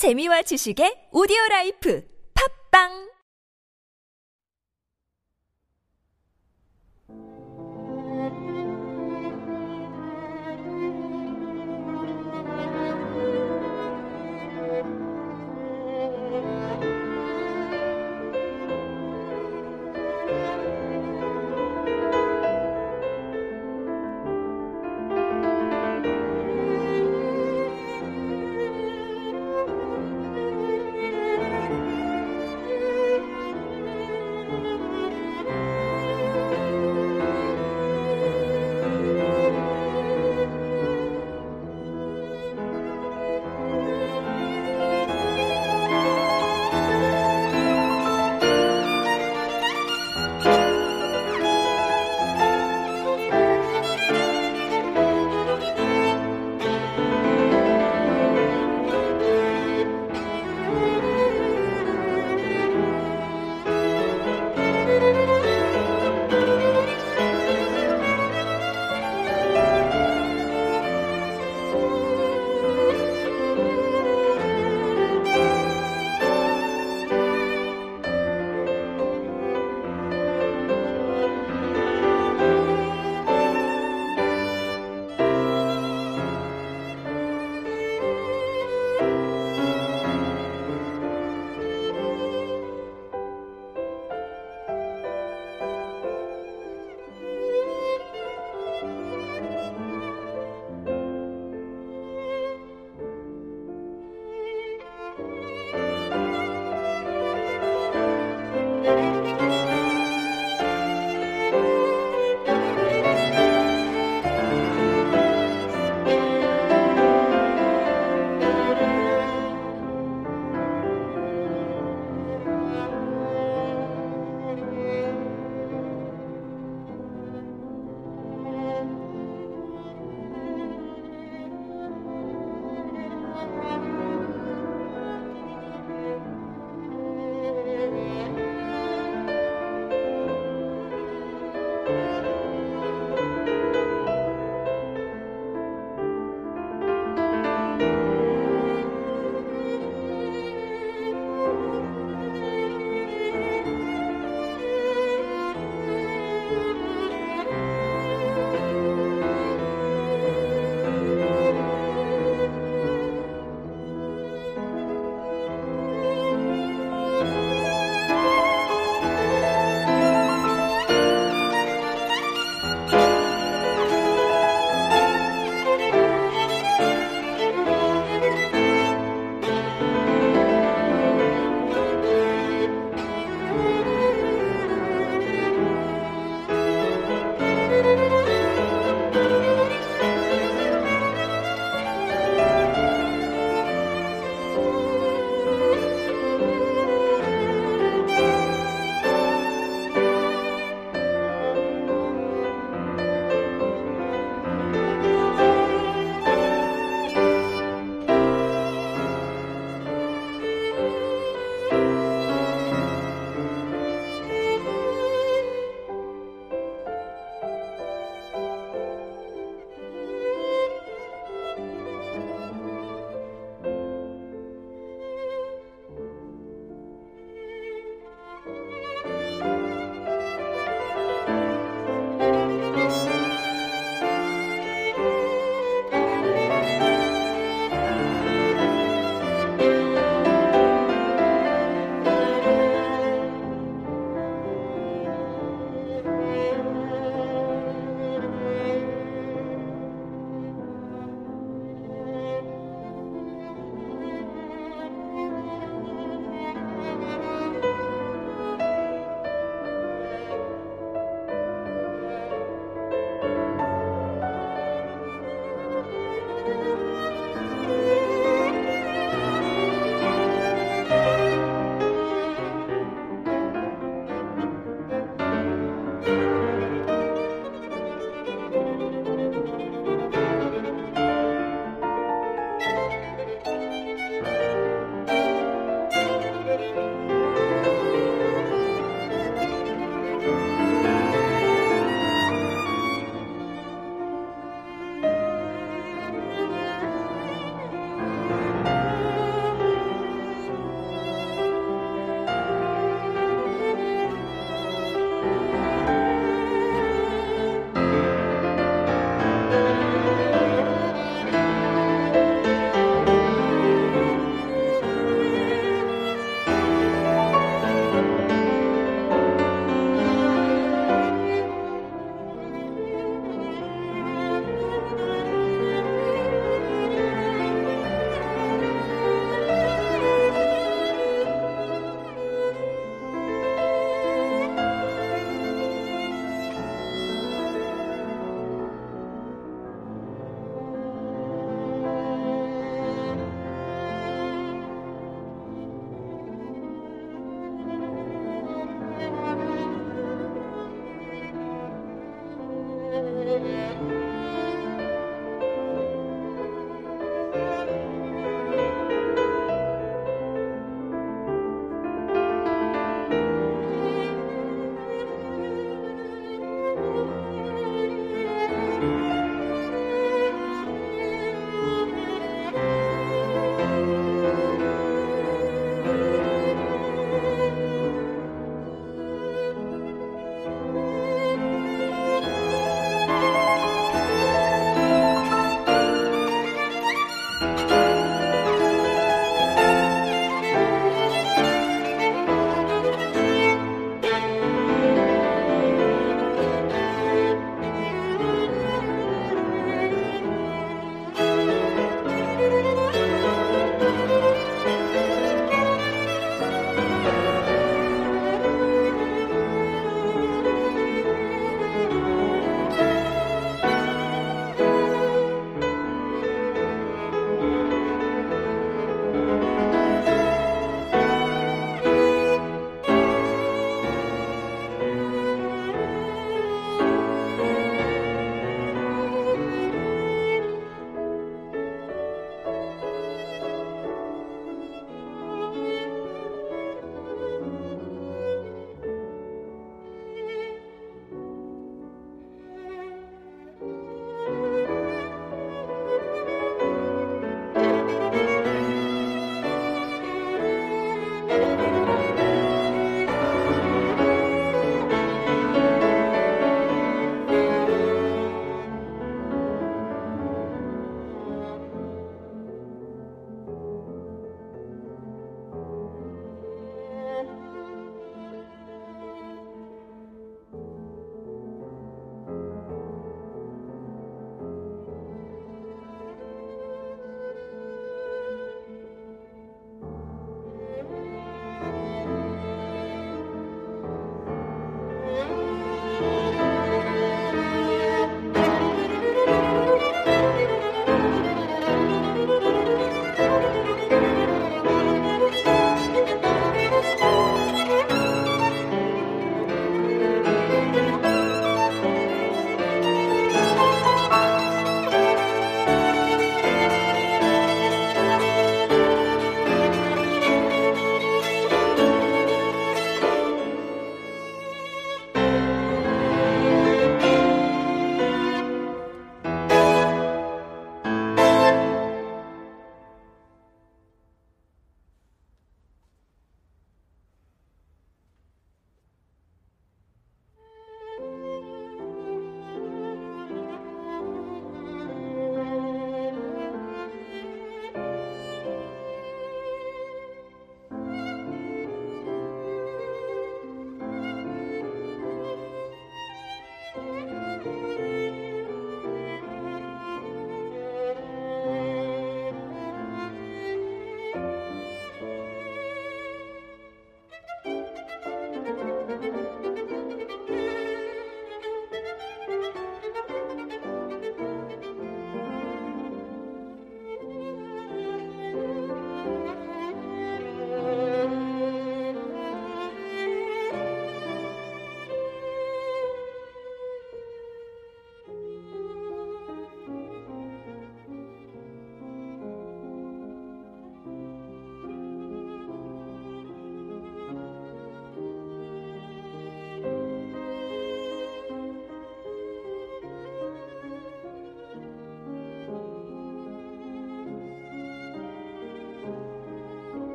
재미와 지식의 오디오 라이프. 팝빵